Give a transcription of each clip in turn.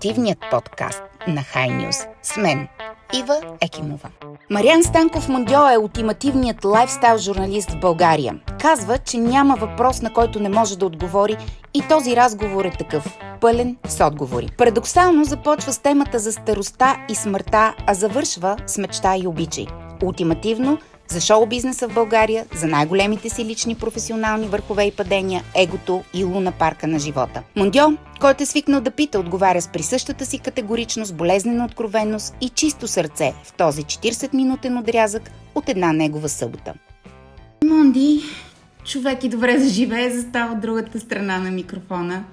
ултимативният подкаст на High News с мен, Ива Екимова. Мариан Станков Мондьо е ултимативният лайфстайл журналист в България. Казва, че няма въпрос, на който не може да отговори и този разговор е такъв – пълен с отговори. Парадоксално започва с темата за староста и смъртта, а завършва с мечта и обичай. Ултимативно – за шоу-бизнеса в България, за най-големите си лични професионални върхове и падения, егото и луна парка на живота. Мондьо, който е свикнал да пита, отговаря с присъщата си категоричност, болезнена откровенност и чисто сърце в този 40-минутен отрязък от една негова събота. Монди, човек и добре да живее, застава от другата страна на микрофона.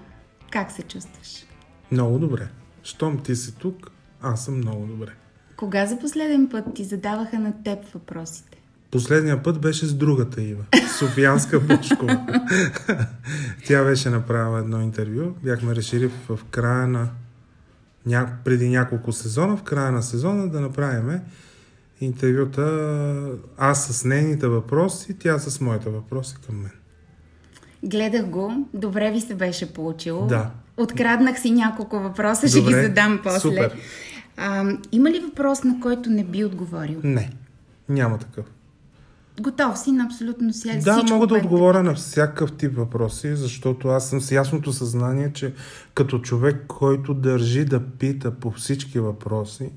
Как се чувстваш? Много добре. Щом ти си тук, аз съм много добре. Кога за последен път ти задаваха на теб въпросите? Последния път беше с другата Ива, Софиянска Бошкова. Тя беше направила едно интервю. Бяхме решили в края на ня... преди няколко сезона, в края на сезона да направим интервюта аз с нейните въпроси, тя с моите въпроси към мен. Гледах го, добре ви се беше получило. Да. Откраднах си няколко въпроса, добре, ще ги задам после. Супер. А, има ли въпрос, на който не би отговорил? Не, няма такъв. Готов си на абсолютно всяко. Да, мога да отговоря на всякакъв тип въпроси, защото аз съм с ясното съзнание, че като човек, който държи да пита по всички въпроси,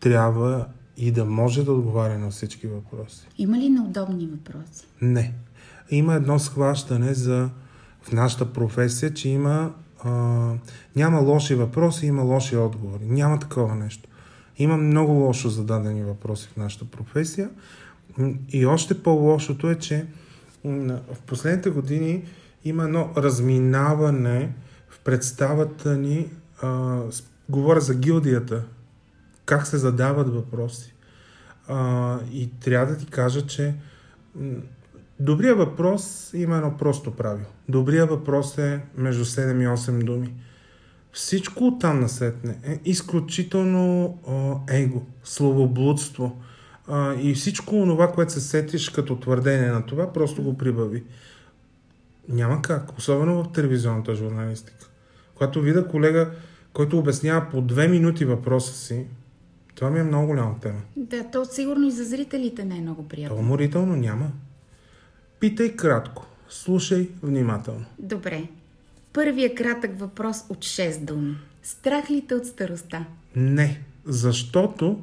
трябва и да може да отговаря на всички въпроси. Има ли неудобни въпроси? Не. Има едно схващане за в нашата професия, че има а, няма лоши въпроси, има лоши отговори. Няма такова нещо. Има много лошо зададени въпроси в нашата професия и още по-лошото е, че в последните години има едно разминаване в представата ни. А, говоря за гилдията. Как се задават въпроси. А, и трябва да ти кажа, че добрия въпрос има едно просто правило. Добрия въпрос е между 7 и 8 думи. Всичко там насетне е изключително а, его, словоблудство а, и всичко това, което се сетиш като твърдение на това, просто го прибави. Няма как, особено в телевизионната журналистика. Когато видя колега, който обяснява по две минути въпроса си, това ми е много голяма тема. Да, то сигурно и за зрителите не е много приятно. То уморително няма. Питай кратко, слушай внимателно. Добре. Първия кратък въпрос от 6 думи. Страх ли те от староста? Не, защото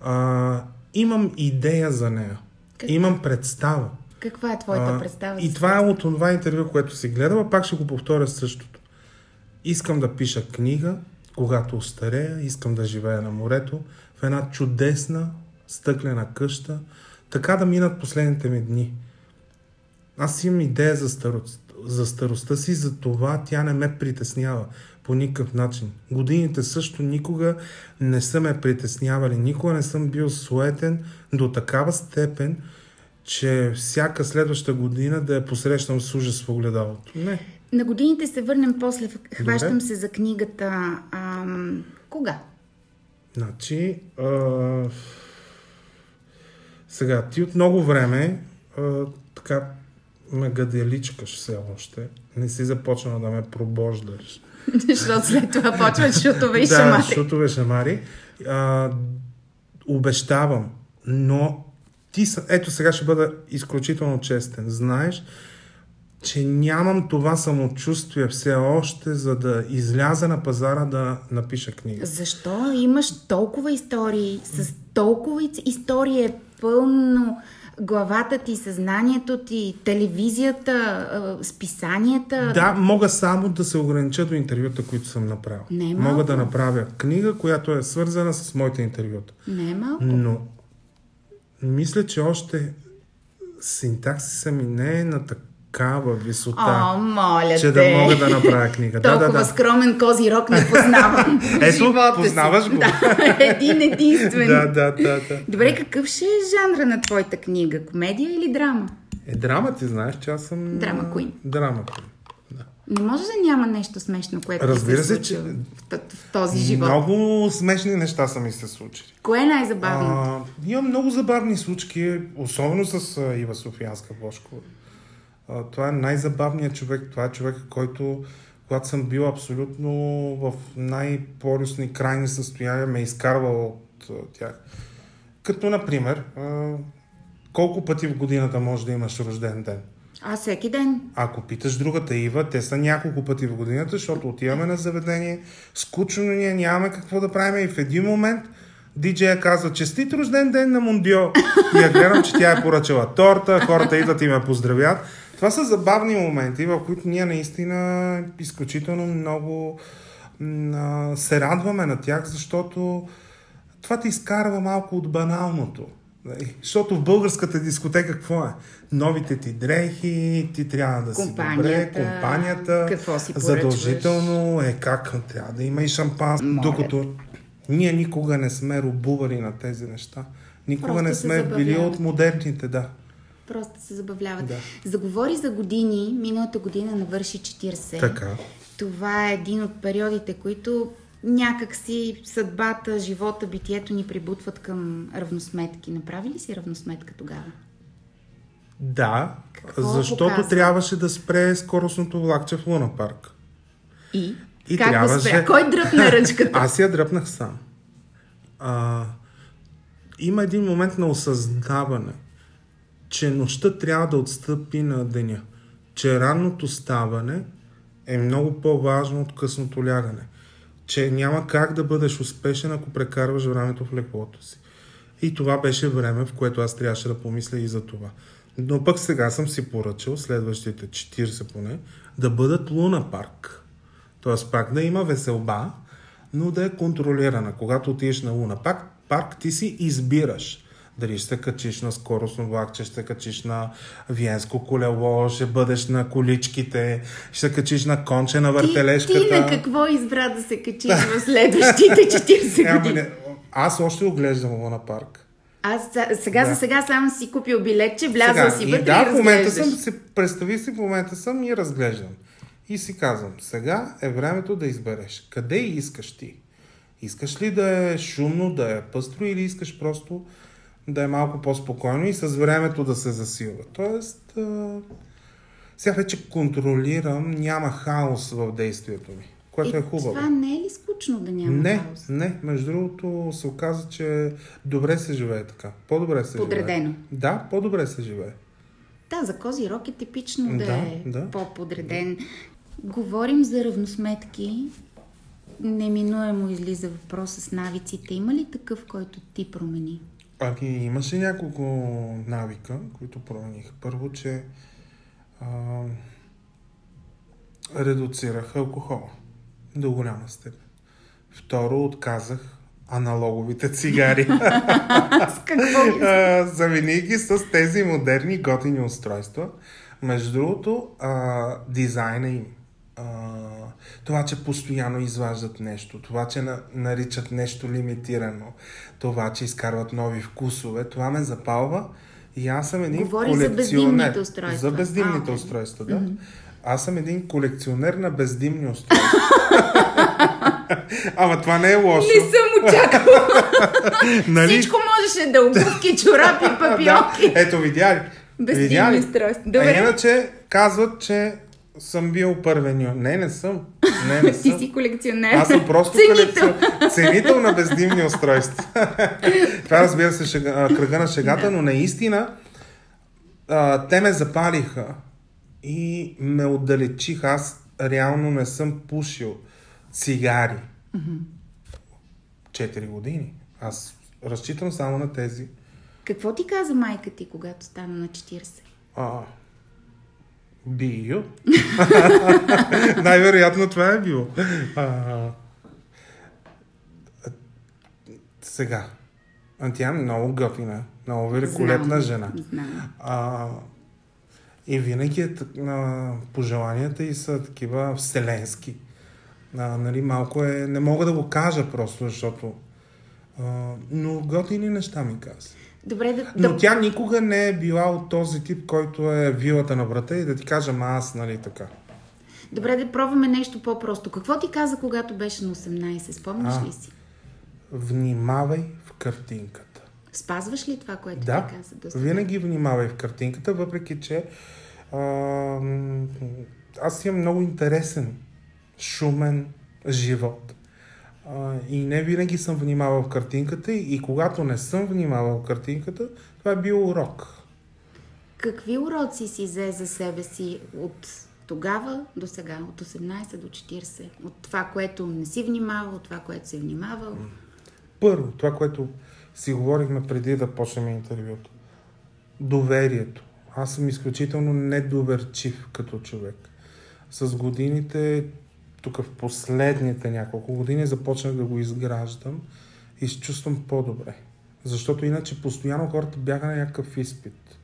а, имам идея за нея. Каква? Имам представа. Каква е твоята а, представа? И това е от това интервю, което си гледала. Пак ще го повторя същото. Искам да пиша книга, когато остарея, искам да живея на морето, в една чудесна стъклена къща, така да минат последните ми дни. Аз имам идея за, старост, за старостта си, за това тя не ме притеснява по никакъв начин. Годините също никога не са ме притеснявали, никога не съм бил суетен до такава степен, че всяка следваща година да я посрещам с ужас в огледалото. Не. На годините се върнем после. Хващам Добре. се за книгата. Ам, кога? Значи, а, сега, ти от много време а, така ме гаделичкаш все още. Не си започнал да ме пробождаш. Защото след това почват шутове и да, шамари. Да, шутове шамари. А, обещавам, но ти, ето сега ще бъда изключително честен. Знаеш, че нямам това самочувствие все още, за да изляза на пазара да напиша книга. Защо имаш толкова истории, с толкова истории е пълно главата ти, съзнанието ти, телевизията, списанията. Да, мога само да се огранича до интервюта, които съм направил. Не е малко. Мога да направя книга, която е свързана с моите интервюта. Не е малко. Но мисля, че още синтаксиса ми не е на такава висота, О, моля че те. да мога да направя книга. Толкова да, да, да. скромен козирог не познавам. Ето, познаваш си. го. Да, един единствен. да, да, да, да. Добре, какъв ще е жанра на твоята книга? Комедия или драма? Е, драма, ти знаеш, че аз съм... Драма Куин. Драма Куин. Не може да няма нещо смешно, което Разбира се, се че в, в този живот. Много смешни неща са ми се случили. Кое е най-забавното? имам много забавни случки, особено с Ива Софиянска Бошкова. Това е най-забавният човек. Това е човек, който когато съм бил абсолютно в най-полюсни крайни състояния, ме е изкарвал от тях. Като, например, колко пъти в годината може да имаш рожден ден? А всеки ден. Ако питаш другата Ива, те са няколко пъти в годината, защото отиваме на заведение, скучно ние нямаме какво да правим и в един момент диджея казва честит рожден ден на Мундио. И я гледам, че тя е поръчала торта, хората идват и ме поздравят. Това са забавни моменти, в които ние наистина изключително много се радваме на тях, защото това ти изкарва малко от баналното. Нали? Защото в българската дискотека какво е? Новите ти дрехи, ти трябва да си добре, компанията, какво си задължително е как трябва да има и шампанско, докато ние никога не сме рубували на тези неща. Никога Просто не сме били от модерните, да. Просто се забавляват. Да. Заговори за години. Миналата година навърши 40. Така. Това е един от периодите, които някак си съдбата, живота, битието ни прибутват към равносметки. Направи ли си равносметка тогава? Да, Какво защото показва? трябваше да спре скоростното влакче в Луна парк. И? И как трябваше- спря? Кой дръпна ръчката? Аз я дръпнах сам. А, има един момент на осъзнаване, че нощта трябва да отстъпи на деня. Че ранното ставане е много по-важно от късното лягане. Че няма как да бъдеш успешен, ако прекарваш времето в леглото си. И това беше време, в което аз трябваше да помисля и за това. Но пък сега съм си поръчал, следващите 40 поне, да бъдат Луна парк. Тоест пак да има веселба, но да е контролирана. Когато отидеш на Луна парк, парк ти си избираш. Дали ще се качиш на скоростно влакче, ще се качиш на виенско колело, ще бъдеш на количките, ще се качиш на конче на Ти, въртележката. ти на какво избра да се качиш в следващите 40 Е, ама години? аз още оглеждам Луна парк. Аз сега Да. за сега само си купил билетче, влязъл си и вътре да, и в момента съм, си, представи си, в момента съм и разглеждам. И си казвам, сега е времето да избереш. Къде искаш ти? Искаш ли да е шумно, да е пъстро или искаш просто да е малко по-спокойно и с времето да се засилва? Тоест, а... сега вече контролирам, няма хаос в действието ми, което И е хубаво. Това не е ли скучно да няма Не, хаос? не. Между другото се оказа, че добре се живее така. По-добре се Подредено. живее. Да, по-добре се живее. Да, за Козирог е типично да, Да, е да. по-подреден. Говорим за равносметки. Неминуемо излиза въпроса с навиците. Има ли такъв, който ти промени? Ами имаше няколко навика, които промениха. Първо, че а, редуцирах алкохола до голяма степен. Второ, отказах аналоговите цигари. С какво? Замени ги с тези модерни готини устройства. Между другото, а, дизайна им, а, това, че постоянно изваждат нещо, това, че на, наричат нещо лимитирано, това, че изкарват нови вкусове, това ме запалва и аз съм един Говори за колекционер. бездимните устройства. За бездимните А, устройства, да. Аз съм един колекционер на бездимни устройства. Ама това не е лошо. Не съм очаквала. нали? Всичко можеше да обувки, чорапи, папионки. Да. Ето, видя ли? Бездимни устройства. А Добре. иначе казват, че съм бил първения. Не, не съм. Не, не Ти съм. си колекционер. Аз съм просто Ценител. колекцион- ценител на бездимни устройства. Това разбира се шега, кръга на шегата, но наистина а, те ме запалиха и ме отдалечиха. Аз реално не съм пушил цигари. 4 години. Аз разчитам само на тези. Какво ти каза майка ти, когато стана на 40? А, био. Най-вероятно това е било. А, а, сега. А тя е много гъфина, много великолепна Знам, жена. Знам. А, и винаги е, на пожеланията и са такива вселенски. А, нали, малко е... Не мога да го кажа просто, защото... А, но готини неща ми каза. Добре, да, Но да тя никога не е била от този тип, който е вилата на врата и да ти кажа, ма аз, нали така. Добре, да пробваме нещо по-просто. Какво ти каза, когато беше на 18? Спомняш А. ли си? Внимавай в картинката. Спазваш ли това, което Да, ти каза? Сега? винаги внимавай в картинката, въпреки че а, аз имам много интересен шумен живот. И не винаги съм внимавал в картинката и когато не съм внимавал в картинката, това е бил урок. Какви уроци си взе за себе си от тогава до сега, от 18 до 40? От това, което не си внимавал, от това, което си внимавал? Първо, това, което си говорихме преди да почнем интервюто. Доверието. Аз съм изключително недоверчив като човек. С годините, тук в последните няколко години, започнах да го изграждам и се чувствам по-добре. Защото иначе постоянно хората бяха на някакъв изпит.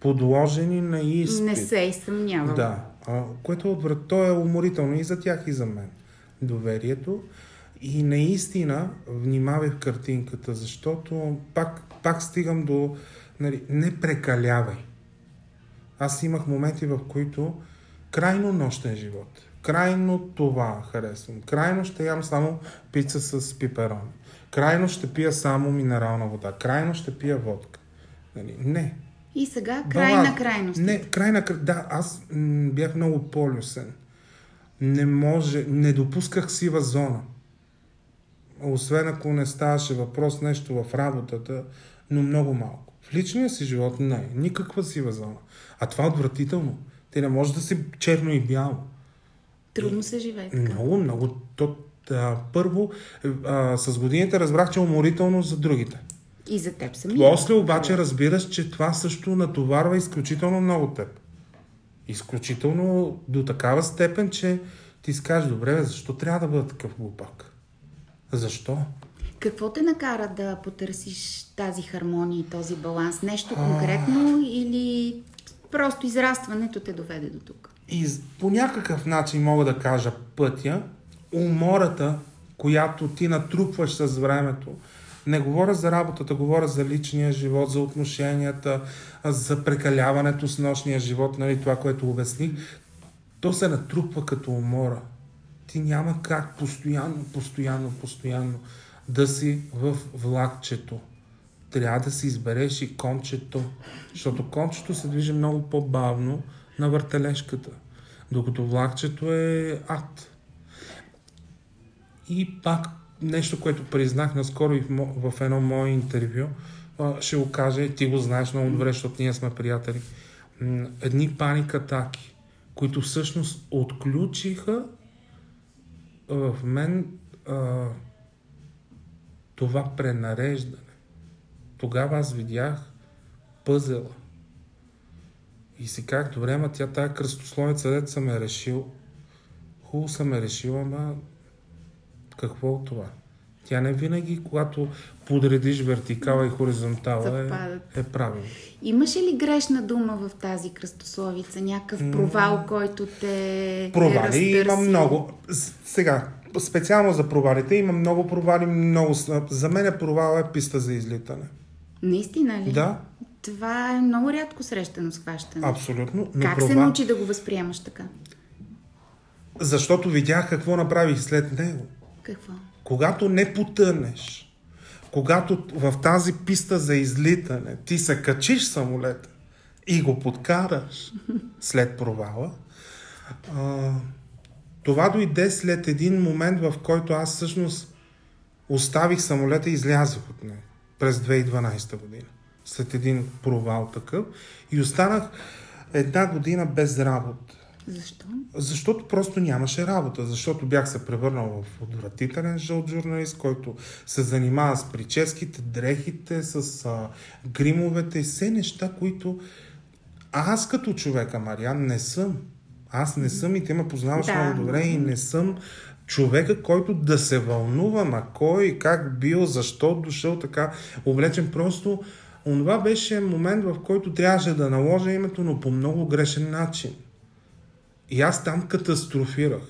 Подложени на изпит. Не се и съмнявам. Да, а, което отврат, то е уморително и за тях, и за мен. Доверието. И наистина внимавай в картинката, защото пак, пак стигам до... Нали, не прекалявай. Аз имах моменти, в които крайно нощен живот. Крайно това харесвам. Крайно ще ям само пица с пиперони. Крайно ще пия само минерална вода. Крайно ще пия водка. Нали, не. И сега край Баланс. на крайност. Не, край на Да, аз м- бях много полюсен. Не може, не допусках сива зона. Освен ако не ставаше въпрос нещо в работата, но много малко. В личния си живот не, никаква сива зона. А това е отвратително. Ти не може да си черно и бяло. Трудно се живее така. Много, много. То, а, първо, а, с годините разбрах, че е уморително за другите. И за теб самия. После обаче разбираш, че това също натоварва изключително много теб. Изключително до такава степен, че ти си кажеш, добре, защо трябва да бъда такъв глупак? Защо? Какво те накара да потърсиш тази хармония и този баланс? Нещо конкретно или просто израстването те доведе до тук? И по някакъв начин мога да кажа пътя, умората, която ти натрупваш с времето. Не говоря за работата, говоря за личния живот, за отношенията, за прекаляването с нощния живот, нали, това, което обясних. То се натрупва като умора. Ти няма как постоянно, постоянно, постоянно да си в влакчето. Трябва да си избереш и кончето, защото кончето се движи много по-бавно на въртележката, докато влакчето е ад. И пак нещо, което признах наскоро и в, в едно мое интервю, ще го кажа, и ти го знаеш много добре, защото ние сме приятели. Едни паник атаки, които всъщност отключиха в мен а, това пренареждане. Тогава аз видях пъзела. И си казах, добре, ама тя тая кръстословица, дето съм е решил, хубаво съм е решил, ама какво от това? Тя не винаги, когато подредиш вертикала и хоризонтала, е, е правилно. Имаше ли грешна дума в тази кръстословица? Някакъв провал, който те Провали е има много. Сега, специално за провалите, има много провали, много... За мен е провал е писта за излитане. Наистина ли? Да, Това е много рядко срещано схващане. абсолютно. Но Как провал... се научи да го възприемаш така? Защото видях какво направих след него. Какво? Когато не потънеш, когато в тази писта за излитане ти се качиш самолета и го подкараш след провала, а, това дойде след един момент, в който аз всъщност оставих самолета и излязох от него през 2012 година. След един провал такъв и останах една година без работа. Защо? Защото просто нямаше работа. Защото бях се превърнал в отвратителен жълт журналист, който се занимава с прическите, дрехите, с а, гримовете и все неща, които аз като човека, Мариан, не съм. Аз не съм и те ме познаваш Да. много добре и не съм човека, който да се вълнувам, а кой, как бил, защо дошъл така облечен. Просто онова беше момент, в който трябваше да наложа името, но по много грешен начин. И аз там катастрофирах.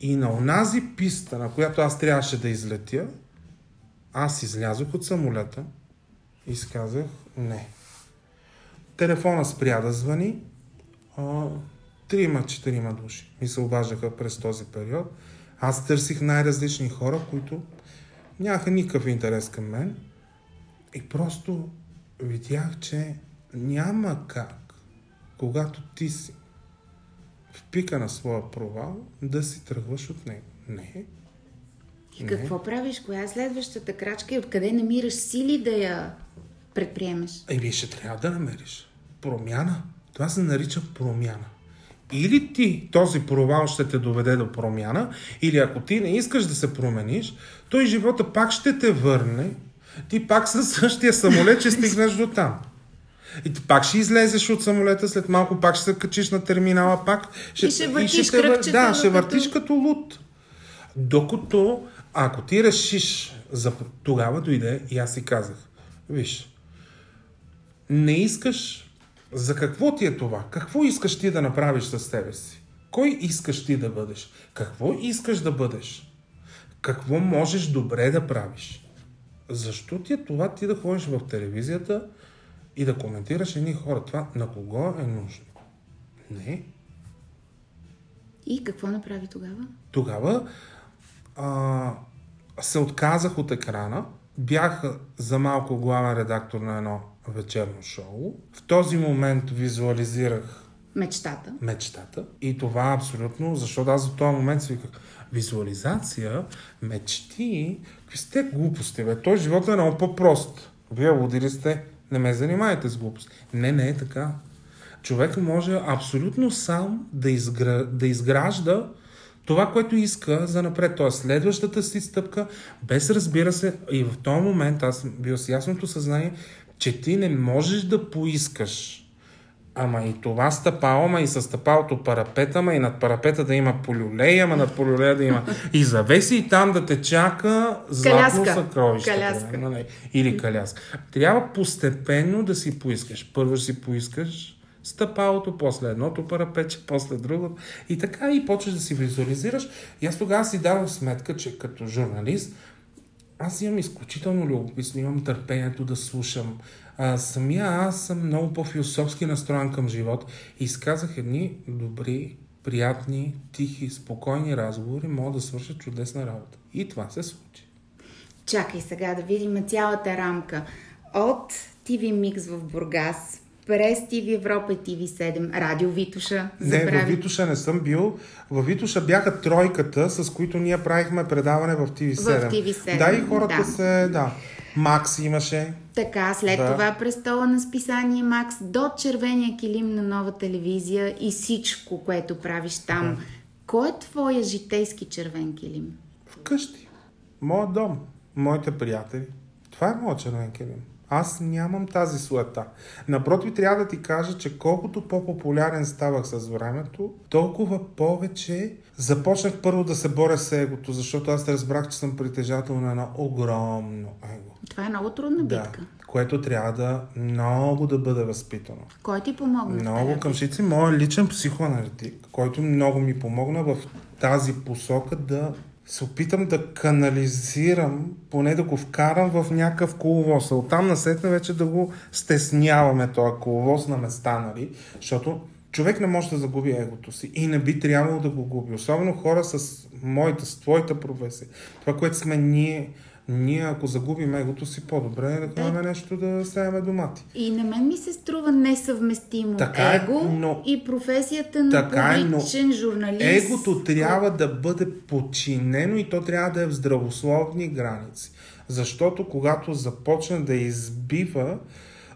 И на онази писта, на която аз трябваше да излетя, аз излязох от самолета и си казах не. Телефона спря да звъни. А, трима, четирима души ми се обаждаха през този период. Аз търсих най-различни хора, които нямаха никакъв интерес към мен. И просто видях, че няма как, когато ти си в пика на своя провал, да си тръгваш от него. Не. И какво правиш? Коя е следващата крачка и откъде намираш сили да я предприемеш? Или ще трябва да намериш промяна. Това се нарича промяна. Или ти, този провал ще те доведе до промяна, или ако ти не искаш да се промениш, той живота пак ще те върне. Ти пак със същия самолет ще стигнеш до там. И ти пак ще излезеш от самолета, след малко пак ще се качиш на терминала, пак ще, и ще въртиш и ще кръгчето, Да, ще въртиш като луд. Докато, ако ти решиш, за... тогава дойде и аз си казах, виж, не искаш, за какво ти е това? Какво искаш ти да направиш с себе си? Кой искаш ти да бъдеш? Какво искаш да бъдеш? Какво можеш добре да правиш? Защо ти е това ти да ходиш в телевизията и да коментираш едни хора? Това на кого е нужно? Не. И какво направи тогава? Тогава а, се отказах от екрана, бях за малко главен редактор на едно вечерно шоу. В този момент визуализирах Мечтата. мечтата. И това абсолютно, защото аз в този момент си виках, визуализация, мечти, какви сте глупости, бе? Той живота е много по-прост. Вие луди ли сте? Не ме занимайте с глупости. Не, не е така. Човек може абсолютно сам да, изгра... да изгражда това, което иска за напред. Т.е. следващата си стъпка, без разбира се, и в този момент аз съм бил с ясното съзнание, че ти не можеш да поискаш Ама и това стъпало, ама и с стъпалото парапета, ама и над парапета да има полюлей, ама над полюлея да има и завеси и там да те чака златно съкровище. Каляска. не. Или каляска. Трябва постепенно да си поискаш. Първо си поискаш стъпалото, после едното парапече, после другото. И така и почваш да си визуализираш. И аз тогава си давам сметка, че като журналист аз имам изключително любопитство, имам търпението да слушам. А, самия аз съм много по-философски настроен към живот и изказах едни добри, приятни, тихи, спокойни разговори, могат да свършат чудесна работа. И това се случи. Чакай сега да видим цялата рамка. От TV Mix в Бургас, през TV Европа и TV7, Радио Витуша. Не, в. Витуша не съм бил. В Витуша бяха тройката, с които ние правихме предаване в TV7. В TV7, Да, и хората да. се... Да. Макс имаше. Така, след Да. това престола на списание Макс до червения килим на нова телевизия и всичко, което правиш там. Кой е твоя житейски червен килим? Вкъщи. Моят дом. Моите приятели. Това е моят червен килим. Аз нямам тази суета. Напротив, трябва да ти кажа, че колкото по-популярен ставах с времето, толкова повече започнах първо да се боря с егото, защото аз разбрах, че съм притежател на едно огромно его. Това е много трудна Да, битка. което трябва да много да бъде възпитано. Кой ти помогна? Много тази къмшици, моят личен психоаналитик, който много ми помогна в тази посока да се опитам да канализирам, поне да го вкарам в някакъв коловоз. А оттам насетне вече да го стесняваме този коловоз на места, нали? Защото човек не може да загуби егото си и не би трябвало да го губи. Особено хора с моята, с твоята професия. Това, което сме ние, ние ако загубим егото си, по-добре е да имаме нещо да сеяме домати. И на мен ми се струва несъвместимо Така е, его но- и професията на Така е, но публичен журналист. Егото трябва да бъде подчинено и то трябва да е в здравословни граници. Защото когато започне да избива,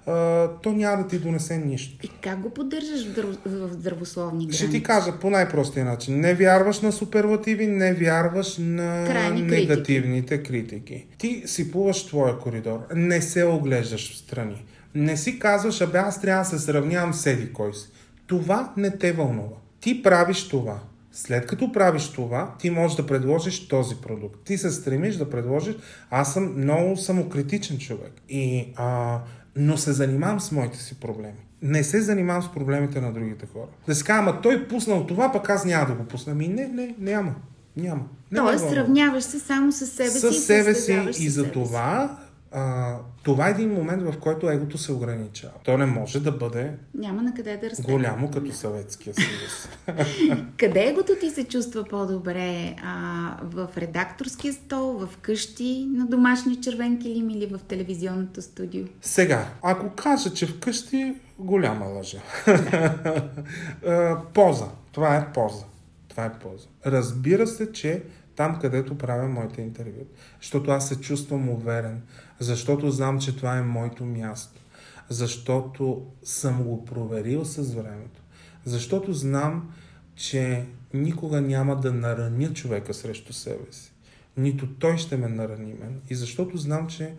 а, то няма да ти донесе нищо. И как го поддържаш в, здраво, в здравословни граници? Ще ти кажа по най-простия начин. Не вярваш на суперлативи, не вярваш на Крайни критики. негативните критики. Ти си плуваш твоя коридор, не се оглеждаш в страни. Не си казваш, абе аз трябва да се сравнявам с еди кой си. Това не те вълнува. Ти правиш това. След като правиш това, ти можеш да предложиш този продукт. Ти се стремиш да предложиш. Аз съм много самокритичен човек. И, а, но се занимавам с моите си проблеми. Не се занимавам с проблемите на другите хора. Да си кажа, ама той е пуснал това, пък аз няма да го пусна. Ми не, не, няма. Няма. Не Тоест, сравняваш се само с себе си. С себе си и за това а, това е един момент, в който егото се ограничава. То не може да бъде Няма на къде да расте. голямо като Съветския съюз. Къде егото ти се чувства по-добре? А, в редакторския стол, в къщи, на домашни червен килим или в телевизионното студио? Сега, ако кажа, че вкъщи, голяма лъжа. Поза. Това е поза. Това е поза. Разбира се, че там, където правя моите интервю. Защото аз се чувствам уверен. Защото знам, че това е моето място. Защото съм го проверил с времето. Защото знам, че никога няма да нараня човека срещу себе си. Нито той ще ме нарани мен. И защото знам, че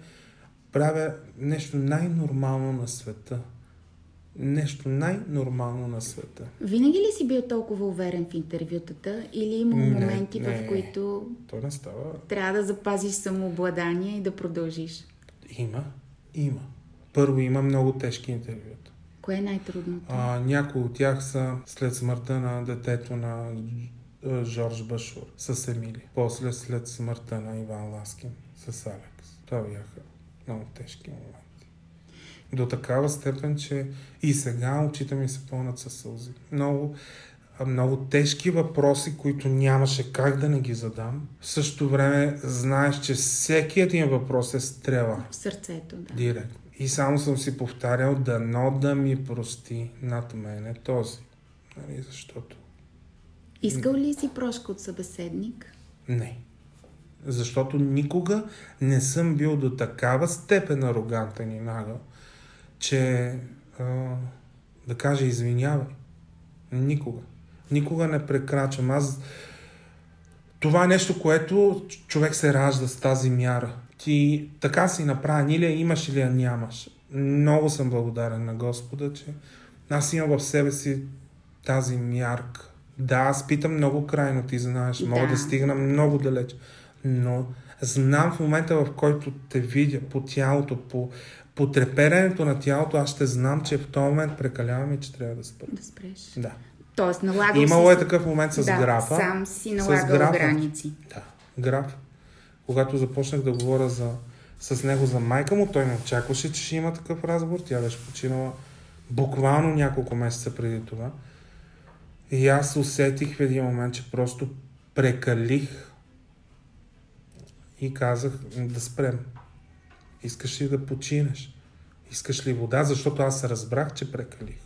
правя нещо най-нормално на света. Нещо най-нормално на света. Винаги ли си бил толкова уверен в интервютата или има моменти, не, в които то не става. трябва да запазиш самообладание и да продължиш? Има. Има. Първо има много тежки интервюта. Кое е най-трудното? А, някои от тях са след смъртта на детето на Жорж Башур с Емили. После след смъртта на Иван Ласкин с Алекс. Това бяха много тежки моменти. До такава степен, че и сега очите ми се пълнат със сълзи. Много, много тежки въпроси, които нямаше как да не ги задам. В същото време знаеш, че всеки един въпрос е стрела. В сърцето, да. Директно. И само съм си повтарял, дано да ми прости над мене този. Нали, защото... Искал ли си прошка от събеседник? Не. Защото никога не съм бил до такава степен арогантен и нагъл, че а, да кажа извинявай. Никога. Никога не прекрачвам. Аз... Това е нещо, което човек се ражда с тази мяра. Ти така си направен, или я имаш, или я нямаш. Много съм благодарен на Господа, че аз имам в себе си тази мярка. Да, аз питам много крайно, ти знаеш, мога да, да стигна много далеч но знам в момента, в който те видя по тялото, по, по треперенето на тялото, аз ще знам, че в този момент прекалявам и че трябва да спра. Да спреш. Да. Тоест, налагал Имало си... е такъв момент с да, графа. сам си налагал графа, граници. Да, граф. Когато започнах да говоря за, с него за майка му, той не очакваше, че ще има такъв разговор. Тя беше починала буквално няколко месеца преди това. И аз усетих в един момент, че просто прекалих и казах да спрем. Искаш ли да починеш? Искаш ли вода? Защото аз разбрах, че прекалих.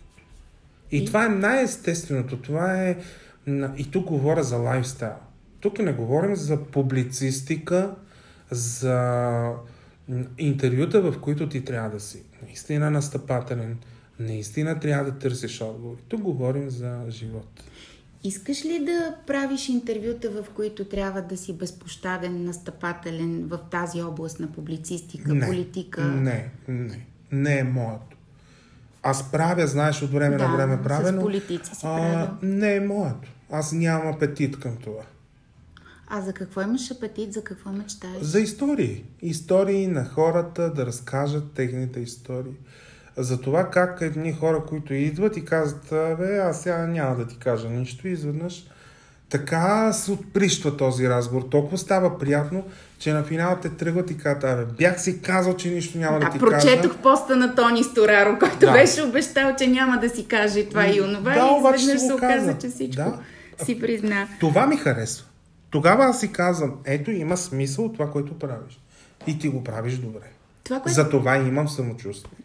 И, и това е най-естественото. Това е... И тук говоря за лайфстайл. Тук не говорим за публицистика, за интервюта, в които ти трябва да си наистина настъпателен, наистина трябва да търсиш отговори. Тук говорим за живот. Искаш ли да правиш интервюта, в които трябва да си безпощаден, настъпателен в тази област на публицистика, не, политика? Не, не. Не е моето. Аз правя, знаеш, от време да, на време правя, но... политици си а, Не е моето. Аз нямам апетит към това. А за какво имаш апетит? За какво мечтаеш? За истории. Истории на хората, да разкажат техните истории за това как едни хора, които идват и казват, бе, аз сега няма да ти кажа нищо, и изведнъж така се отприщва този разговор. Толкова става приятно, че на финала те тръгват и казват, абе, бях си казал, че нищо няма да, да ти прочетох кажа. прочетох поста на Тони Стораро, който да. беше обещал, че няма да си каже това и онова. Да, и изведнъж се оказа, че всичко да. си призна. Това ми харесва. Тогава аз си казвам, ето има смисъл това, което правиш. И ти го правиш добре. Това, което... За това имам самочувствие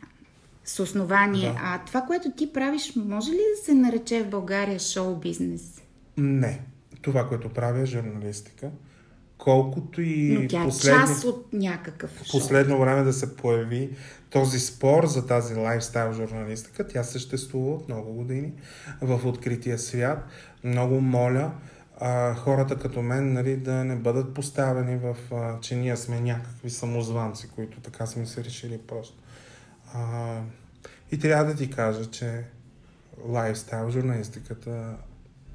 с основание. Да. А това, което ти правиш, може ли да се нарече в България шоу-бизнес? Не. Това, което правя е журналистика. Колкото и Но тя последни... част от някакъв шоу. Последно време да се появи този спор за тази лайфстайл журналистика. Тя съществува от много години в открития свят. Много моля а, хората като мен нали, да не бъдат поставени в, а, че ние сме някакви самозванци, които така сме се решили просто. А, и трябва да ти кажа, че лайфстайл журналистиката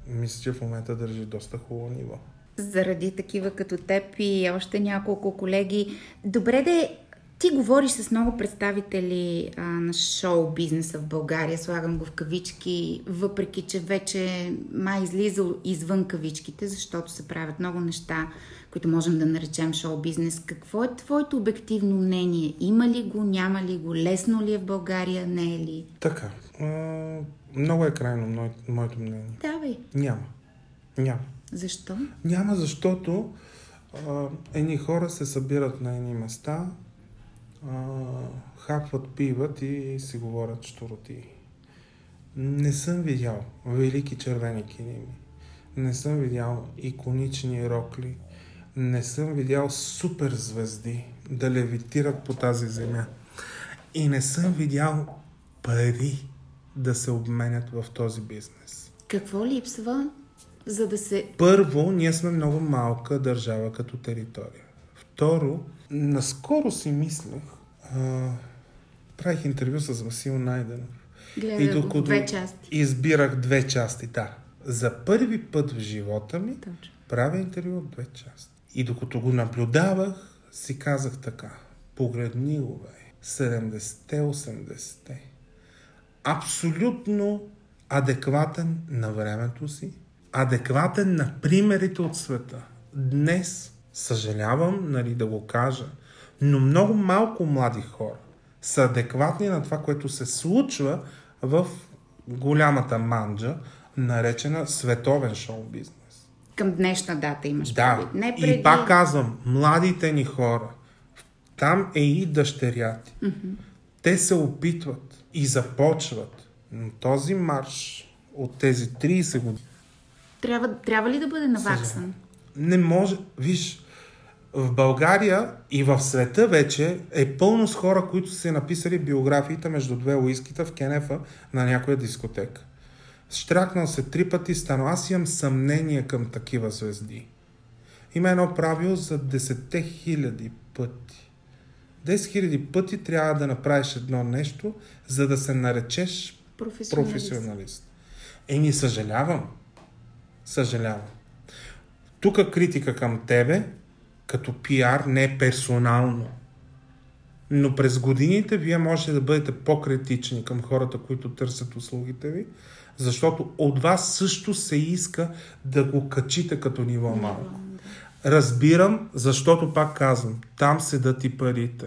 мисля, че в момента държи доста хубаво ниво. Заради такива като теб и още няколко колеги. Добре да ти говориш с много представители а, на шоу бизнеса в България, слагам го в кавички, въпреки че вече май излиза извън кавичките, защото се правят много неща, които можем да наречем шоу бизнес. Какво е твоето обективно мнение? Има ли го, няма ли го? Лесно ли е в България, не е ли? Така. Много е крайно моето мнение. Давай. Няма. Няма. Защо? Няма, защото а, едни хора се събират на едни места, хапват, пиват и си говорят штороти. Не съм видял велики червени киними. Не съм видял иконични рокли. Не съм видял супер звезди да левитират по тази земя. И не съм видял пари да се обменят в този бизнес. Какво липсва, за да се... Първо, ние сме много малка държава като територия. Второ, наскоро си мислех, а, правих интервю с Васил Найденов. Гледа докато две части. Избирах две части, да. За първи път в живота ми Точно. правя интервю от две части. И докато го наблюдавах, си казах така. Погледни го, бе. 70-те, 80-те. Абсолютно адекватен на времето си, адекватен на примерите от света. Днес, съжалявам, нали, да го кажа, но много малко млади хора са адекватни на това, което се случва в голямата манджа, наречена световен шоу бизнес. Към днешна дата имаш Да, предвид. Не преди... и пак казвам, младите ни хора, там е и дъщеря ти. Mm-hmm. Те се опитват и започват. Но този марш от тези 30 години Трябва, трябва ли да бъде наваксан? не може. Виж, в България и в света вече е пълно с хора, които са написали биографиите между две уискита в кенефа на някоя дискотека. Штракнал се три пъти, станал. Аз имам съмнение към такива звезди. Има едно правило за 10 хиляди пъти. 10 хиляди пъти трябва да направиш едно нещо, за да се наречеш Професионалист. професионалист. Еми, съжалявам. Съжалявам. Тук критика към тебе, като пиар, не персонално. Но през годините вие можете да бъдете по-критични към хората, които търсят услугите ви, защото от вас също се иска да го качите като ниво малко. Разбирам, защото пак казвам, там седат и парите.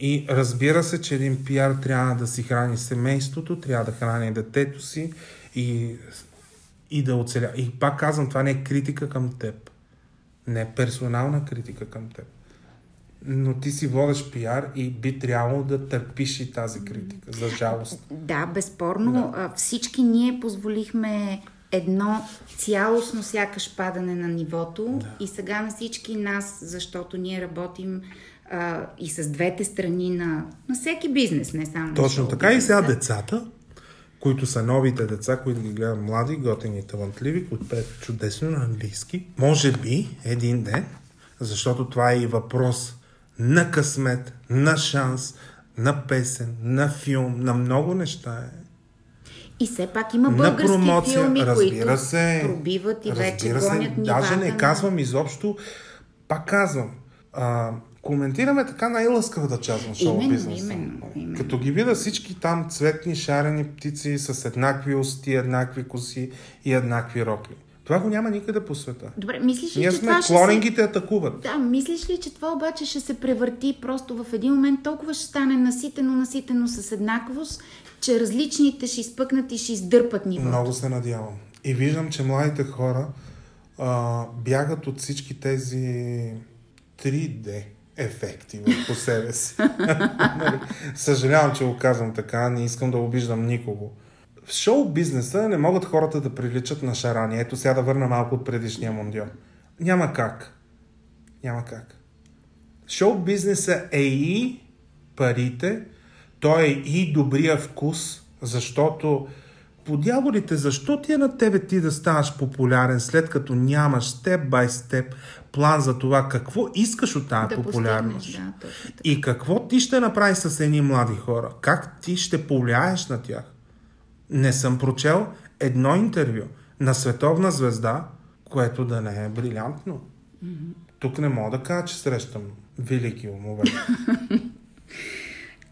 И разбира се, че един пиар трябва да си храни семейството, трябва да храни детето си и, и да оцеля. И пак казвам, това не е критика към теб. Не е персонална критика към теб. Но ти си водиш пиар и би трябвало да търпиш и тази критика, за жалост. Да, безспорно. Да. Всички ние позволихме едно цялостно сякаш падане на нивото да. и сега на всички нас, защото ние работим а, и с двете страни на, на всеки бизнес, не само Точно така и сега децата, които са новите деца, които ги гледат млади, готини и талантливи, които пеят чудесно на английски. Може би един ден, защото това е и въпрос на късмет, на шанс, на песен, на филм, на много неща е. И все пак има български на промоция, филми, разбира които се, пробиват и вече разбира се, гонят. Даже не на- казвам изобщо, пак казвам, а, коментираме така най-лъскавата част на шоу бизнеса. именно, именно. Като ги видя всички там цветни, шарени птици с еднакви усти, еднакви коси и еднакви рокли. Това го няма никъде по света. Добре, мислиш ли, Ние че сме това ще клонингите атакуват. се... Да, мислиш ли, че това обаче ще се превърти просто в един момент толкова ще стане наситено, наситено с еднаквост, че различните ще изпъкнат и ще издърпат нивото. Много се надявам. И виждам, че младите хора а, бягат от всички тези 3D ефекти по себе си. Нали? Съжалявам, че го казвам така, не искам да обиждам никого. В шоу бизнеса не могат хората да приличат на шарани. Ето сега да върна малко от предишния мондиал. Няма как. Няма как. Шоу бизнеса е и парите, той е и добрия вкус, защото по дяволите, защо ти е на тебе ти да ставаш популярен, след като нямаш степ бай степ план за това какво искаш от тази да популярност? да, точно. И какво ти ще направиш с едни млади хора? Как ти ще повлияеш на тях? Не съм прочел едно интервю на световна звезда, което да не е брилянтно. Mm-hmm. Тук не мога да кажа, че срещам велики умове.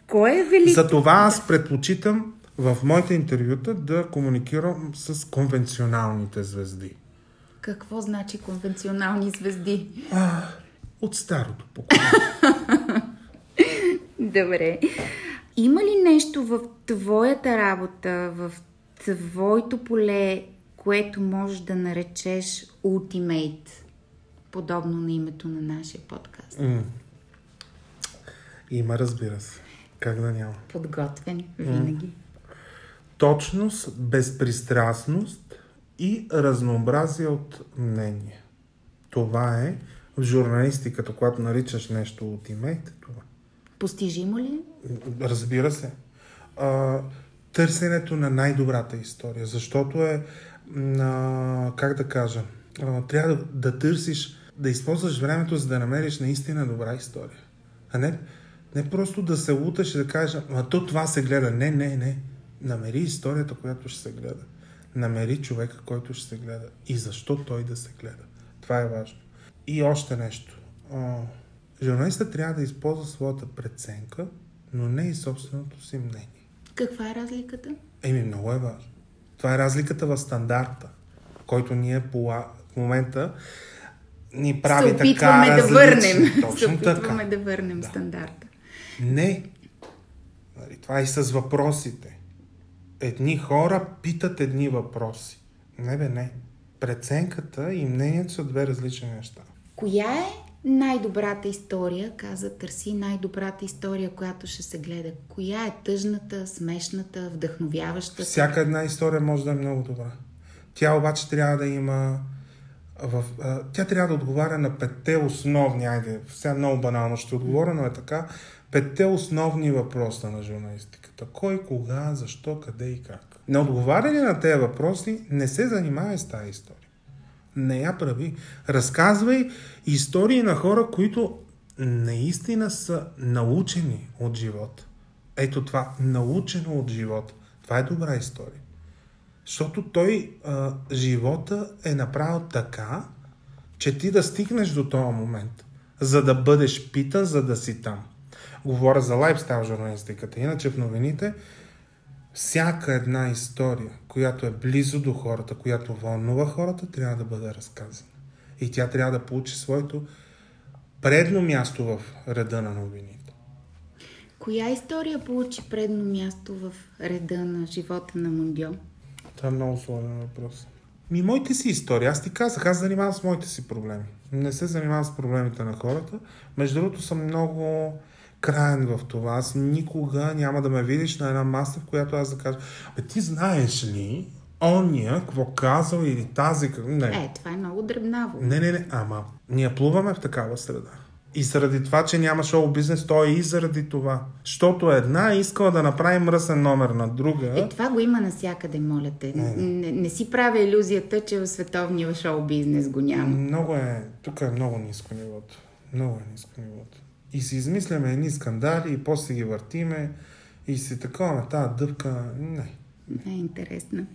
Кой е велик? Затова аз предпочитам в моите интервюта да комуникирам с конвенционалните звезди. Какво значи конвенционални звезди? А, от старото поколение. Добре. Има ли нещо в твоята работа, в твоето поле, което можеш да наречеш Ultimate, подобно на името на нашия подкаст? М. Има, разбира се. Как да няма? Подготвен винаги. Точност, безпристрастност и разнообразие от мнение. Това е в журналистиката, когато наричаш нещо от имейте, това. Постижимо ли? Разбира се. А, търсенето на най-добрата история, защото е, а, как да кажа, а, трябва да, да търсиш, да използваш времето, за да намериш наистина добра история. А не, не просто да се луташ и да кажеш, а то това се гледа. Не, не, не. Намери историята, която ще се гледа. Намери човека, който ще се гледа. И защо той да се гледа. Това е важно. И още нещо. Журналистът трябва да използва своята преценка, но не и собственото си мнение. Каква е разликата? Еми, много е важно. Това е разликата в стандарта, който ние по, в момента ни прави се опитваме така да върнем. Точно се опитваме така. да върнем Да. стандарта. Не. Нали, Това е и с въпросите. Едни хора питат едни въпроси. Не бе, не. Преценката и мнението са две различни неща. Коя е най-добрата история? Каза, търси най-добрата история, която ще се гледа. Коя е тъжната, смешната, вдъхновяващата? Всяка една история може да е много добра. Тя обаче трябва да има... В, тя трябва да отговаря на петте основни, айде, сега много банално ще отговоря, но е така, петте основни въпроса на журналистиката. Кой, кога, защо, къде и как. На отговаряне на тези въпроси не се занимавай с тази история. Не я прави. Разказвай истории на хора, които наистина са научени от живота. Ето това, научено от живота. Това е добра история. Защото той, а, живота е направил така, че ти да стигнеш до този момент, за да бъдеш питан, за да си там. Говоря за лайфстайл журналистиката. Иначе в новините всяка една история, която е близо до хората, която вълнува хората, трябва да бъде разказана. И тя трябва да получи своето предно място в реда на новините. Коя история получи предно място в реда на живота на Мундио? Това е много сложен въпрос. Ми, моите си истории. Аз ти казах, аз занимавам с моите си проблеми. Не се занимавам с проблемите на хората. Между другото съм много краен в това. Аз никога няма да ме видиш на една маса, в която аз да кажа, бе, ти знаеш ли, ония, какво казал или тази... как-» Не. Е, това е много дребнаво. Не, не, не, ама ние плуваме в такава среда. И заради това, че няма шоу бизнес, то е и заради това. Защото една е искала да направи мръсен номер на друга. Е, това го има навсякъде, моля те. Не, не си правя иллюзията, че в световния шоу бизнес го няма. Много е, тук е много ниско нивото. Много е ниско нивото. И си измисляме едни скандали и после ги въртиме и си такова на тази дъвка. Не. Не е интересно.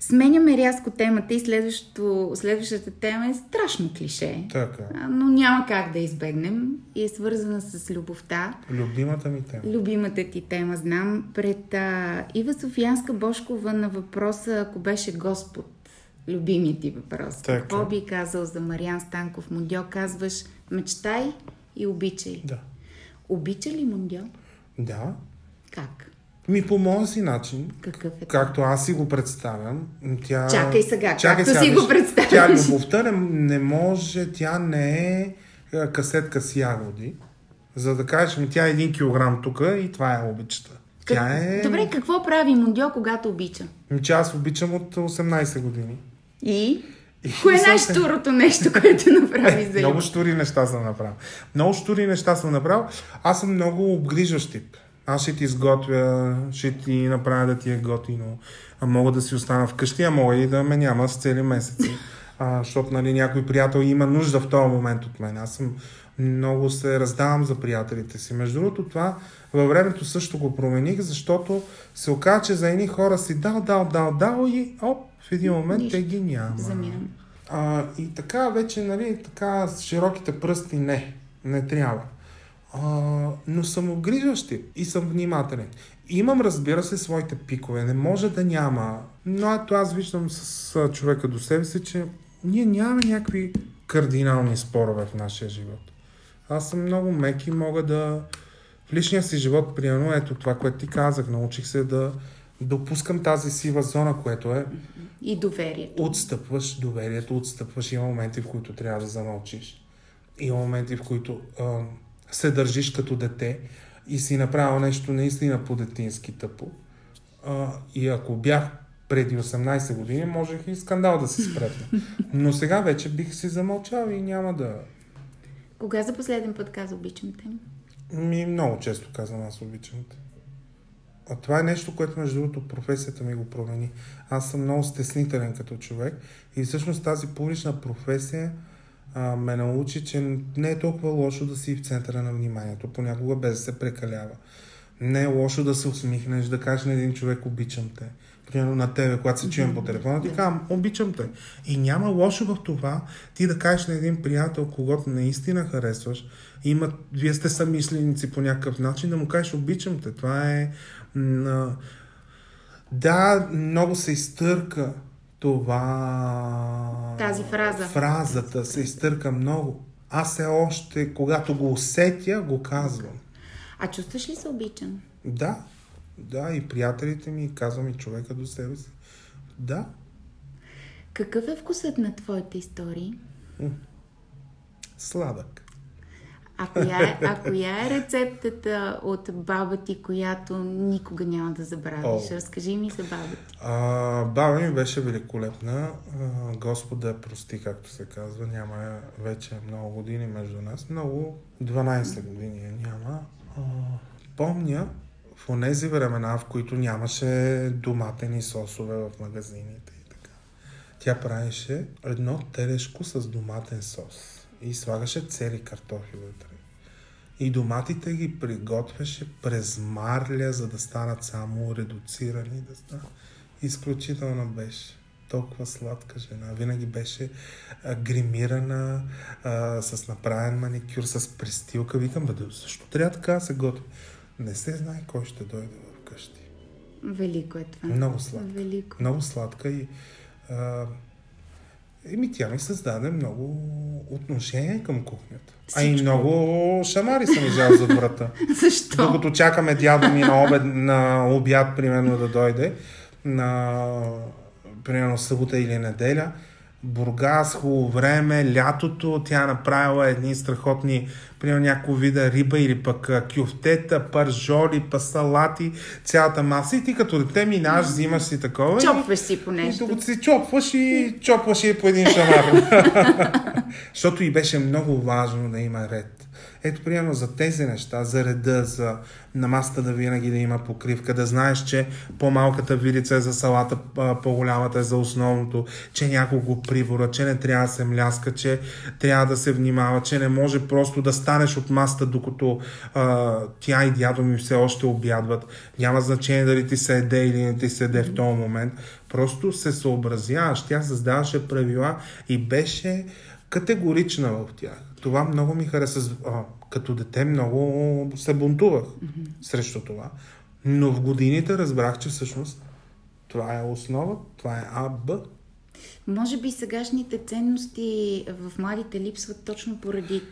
Сменяме рязко темата и следващата тема е страшно клише. Така. Но няма как да избегнем и е свързана с любовта. Любимата ми тема. Любимата ти тема, знам. Пред а, Ива Софиянска Бошкова на въпроса, ако беше Господ, любимият ти въпрос. Така. Какво би казал за Мариан Станков Мундьо? Казваш, мечтай и обичай. Да. Обича ли Мундьо? Да. Как? Ми по моя си начин, Какъв е? както аз си го представям, тя... Чакай сега, както си виж. го представяш. Тя любовта не, не може, тя не е е касетка с ягоди, за да кажеш, ми тя е един килограм тук и това е обичата. Как... Тя е... Добре, какво прави Мундьо, когато обича? Ми, че аз обичам от 18 години. И? Кое е се- най-штурото нещо, което направи за Много штури неща съм направил. Много штури неща съм направил. Аз съм много обгрижващ тип. Аз ще ти изготвя, ще ти направя да ти е готино. А мога да си остана вкъщи, а мога и да ме няма с цели месеци. А, защото нали, някой приятел има нужда в този момент от мен. Аз съм много се раздавам за приятелите си. Между другото, това във времето също го промених, защото се оказа, че за едни хора си дал, дал, дал, дал и оп, в един момент Нищо. те ги няма. Замяна. А, и така вече, нали, така с широките пръсти не, не трябва. А, но съм обгрижващ и съм внимателен. Имам, разбира се, своите пикове. Не може да няма. Но ето аз виждам с човека до себе си, че ние нямаме някакви кардинални спорове в нашия живот. Аз съм много мек и мога да... В личния си живот, примерно, ето това, което ти казах, научих се да допускам тази сива зона, което е И доверието. отстъпваш доверието, отстъпваш. Има моменти, в които трябва да замълчиш. Има моменти, в които а, се държиш като дете и си направил нещо наистина по-детински тъпо. А, и ако бях преди 18 години, можех и скандал да се спретна. Но сега вече бих си замълчал и няма да... Кога за последен път каза обичам те? Ми много често казвам аз обичам те. А това е нещо, което между другото професията ми го промени. Аз съм много стеснителен като човек и всъщност тази публична професия а, ме научи, че не е толкова лошо да си в центъра на вниманието, понякога без да се прекалява. Не е лошо да се усмихнеш, да кажеш на един човек обичам те. Примерно на тебе, когато се чуем по телефона, ти казвам, обичам те. И няма лошо в това ти да кажеш на един приятел, когато наистина харесваш, има, вие сте самисленици по някакъв начин, да му кажеш обичам те. Това е... Да, много се изтърка това... Тази фраза. Фразата се изтърка много. Аз все още, когато го усетя, го казвам. А чувстваш ли се обичан? Да. Да, и приятелите ми, казвам и човека до себе си. Да. Какъв е вкусът на твоите истории? Сладък. А коя, е, а коя е рецептата от баба ти, която никога няма да забравиш? О. Разкажи ми за баба ти. А, баба ми беше великолепна. А, Господа прости, както се казва. Няма вече много години между нас. Много, 12 години няма. А, помня в онези времена, в които нямаше доматени сосове в магазините и така. Тя правеше едно телешко с доматен сос и слагаше цели картофи вътре. И доматите ги приготвяше през марля, за да станат само редуцирани. Да станат. Изключително беше. Толкова сладка жена. Винаги беше а, гримирана, а, с направен маникюр, с престилка. Викам, бе, защо трябва така да се готви? Не се знае кой ще дойде вкъщи. Велико е това. Много сладка. Велико. Много сладка и а, Еми, тя ми създаде много отношение към кухнята. Всичко. А и много шамари съм изял зад врата. Защо? Докато чакаме дядо ми на, обед, на обяд, примерно, да дойде, на примерно събота или неделя, Бургас, хубаво време, лятото, тя направила едни страхотни, примерно някакво вида риба или пък кюфтета, пържоли, пасалати, цялата маса и ти като дете минаш, взимаш си такова. Чопваш си по нещо. И докато си чопваш и чопваш и по един шамар. Защото и беше много важно да има ред. Ето, примерно за тези неща, за реда, за на масата да винаги да има покривка, да знаеш, че по-малката вилица е за салата, по-голямата е за основното, че някого прибора, че не трябва да се мляска, че трябва да се внимава, че не може просто да станеш от масата, докато а, тя и дядо ми все още обядват. Няма значение дали ти се еде или не ти се еде в този момент. Просто се съобразяваш. Тя създаваше правила и беше категорична в тях. Това много ми хареса. А, като дете много се бунтувах mm-hmm. срещу това. Но в годините разбрах, че всъщност това е основа, това е А, Б. Може би сегашните ценности в младите липсват точно поради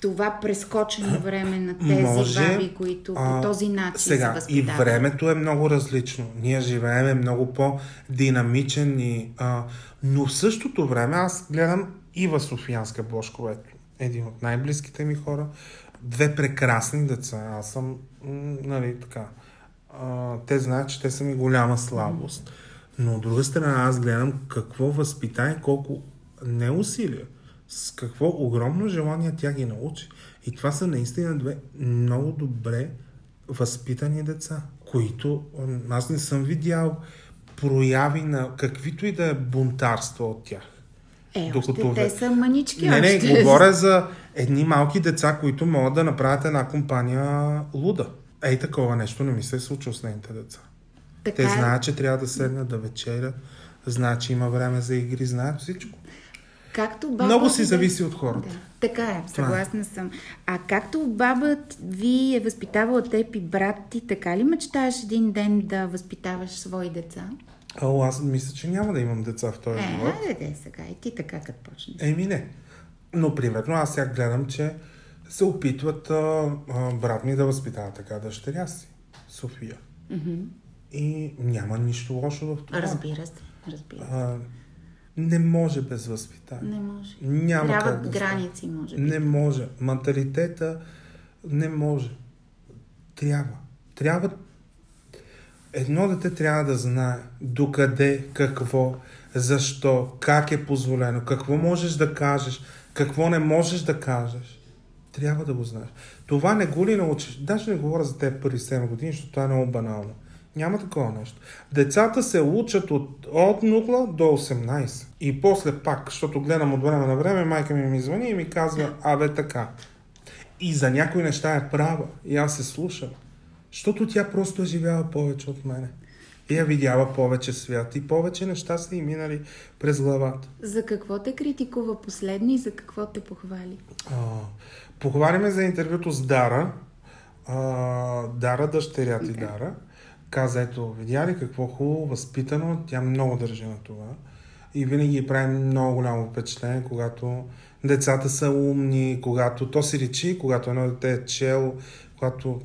това прескочено време на тези Може, баби, които по този начин сега, се. И времето е много различно. Ние живеем много по-динамичен, и, а, но в същото време аз гледам Ива Софиянска Бошкова, един от най-близките ми хора, две прекрасни деца. Аз съм, нали, така. А, те знаят, че те са ми голяма слабост. Но от друга страна аз гледам какво възпитание, колко не усилия, с какво огромно желание тя ги научи. И това са наистина две много добре възпитани деца, които аз не съм видял прояви на каквито и да е бунтарство от тях. Е, Докато още те са манички. Не, не, още. говоря за едни малки деца, които могат да направят една компания луда. Ей, такова нещо не ми се е случило с нейните деца. Така Те е. знаят, че трябва да седнат да вечерят, знаят, че има време за игри, знаят всичко. Както баба Много си зависи от хората. Да. Така е, съгласна е. съм. А както баба ви е възпитавала теб и брат ти, така ли мечтаеш един ден да възпитаваш свои деца? О, аз мисля, че няма да имам деца в този е, живот. Е, де, сега и ти така като почнеш. Еми не. Но, примерно, аз сега гледам, че се опитват а, а, брат ми да възпитава така дъщеря си, София. Mm-hmm. И няма нищо лошо в това. Разбира се, разбира се. А, не може без възпитание. Не може. Няма Трябват граници, може би. Не може. Менталитета не може. Трябва. Трябва Едно дете трябва да знае докъде, какво, защо, как е позволено, какво можеш да кажеш, какво не можеш да кажеш. Трябва да го знаеш. Това не го ли научиш? Даже не говоря за тези първи 7 години, защото това е много банално. Няма такова нещо. Децата се учат от, от 0 до 18. И после пак, защото гледам от време на време, майка ми ми звъни и ми казва, абе така. И за някои неща е права. И аз се слушам. Защото тя просто е живяла повече от мене. И е видяла повече свят и повече неща са и минали през главата. За какво те критикува последно и за какво те похвали? А, похвалиме за интервюто с Дара. А, Дара, дъщеря ти okay. Дара. Каза, ето, видя ли какво хубаво, възпитано, тя много държи на това. И винаги прави много голямо впечатление, когато децата са умни, когато то си речи, когато едно дете е чел, когато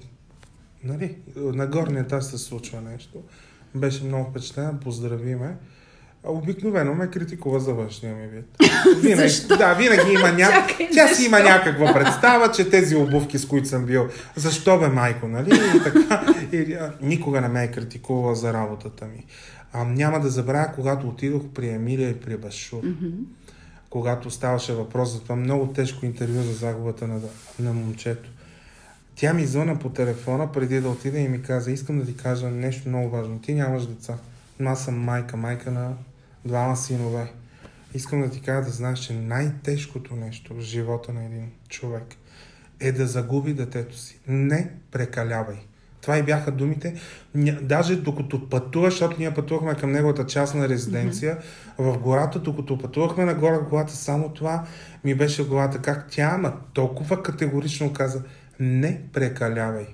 нали, на горния етаж се случва нещо. Беше много впечатлен, поздравиме. Обикновено ме критикува за външния ми вид. Винаги, защо? Да, винаги има ня... Тя си има някаква представа, че тези обувки, с които съм бил, защо бе майко, нали? И така. И, а, никога не ме е критикувала за работата ми. А, няма да забравя, когато отидох при Емилия и при Башур. Mm-hmm. Когато ставаше въпрос за това много тежко интервю за загубата на, на момчето. Тя ми звъна по телефона преди да отида и ми каза, искам да ти кажа нещо много важно. Ти нямаш деца. Но аз съм майка, майка на двама синове. Искам да ти кажа да знаеш, че най-тежкото нещо в живота на един човек е да загуби детето си. Не прекалявай. Това и бяха думите. Даже докато пътуваш, защото ние пътувахме към неговата частна резиденция, mm-hmm. в гората, докато пътувахме нагоре в главата, само това ми беше в главата. Как тя, ама толкова категорично каза, не прекалявай.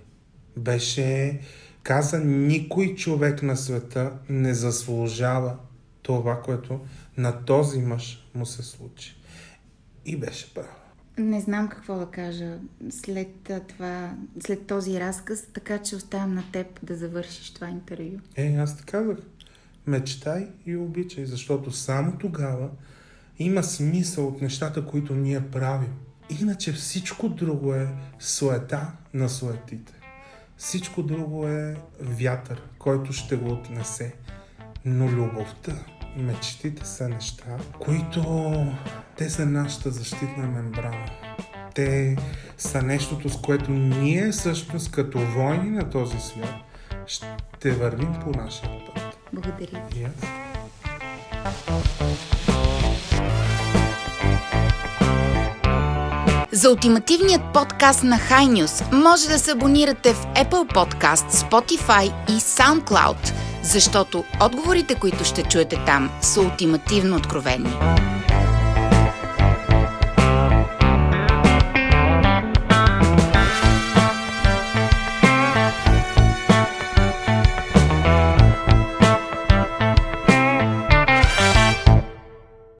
Беше, каза, никой човек на света не заслужава това, което на този мъж му се случи. И беше прав. Не знам какво да кажа след, това, след този разказ, така че оставям на теб да завършиш това интервю. Е, аз те казах. Мечтай и обичай, защото само тогава има смисъл от нещата, които ние правим. Иначе всичко друго е суета на суетите. Всичко друго е вятър, който ще го отнесе. Но любовта, мечтите са неща, които те са нашата защитна мембрана. Те са нещото, с което ние всъщност като войни на този свят ще вървим по нашия път. Благодаря. Yes. За ултимативният подкаст на High може да се абонирате в Apple Podcast, Spotify и SoundCloud, защото отговорите, които ще чуете там, са ултимативно откровени.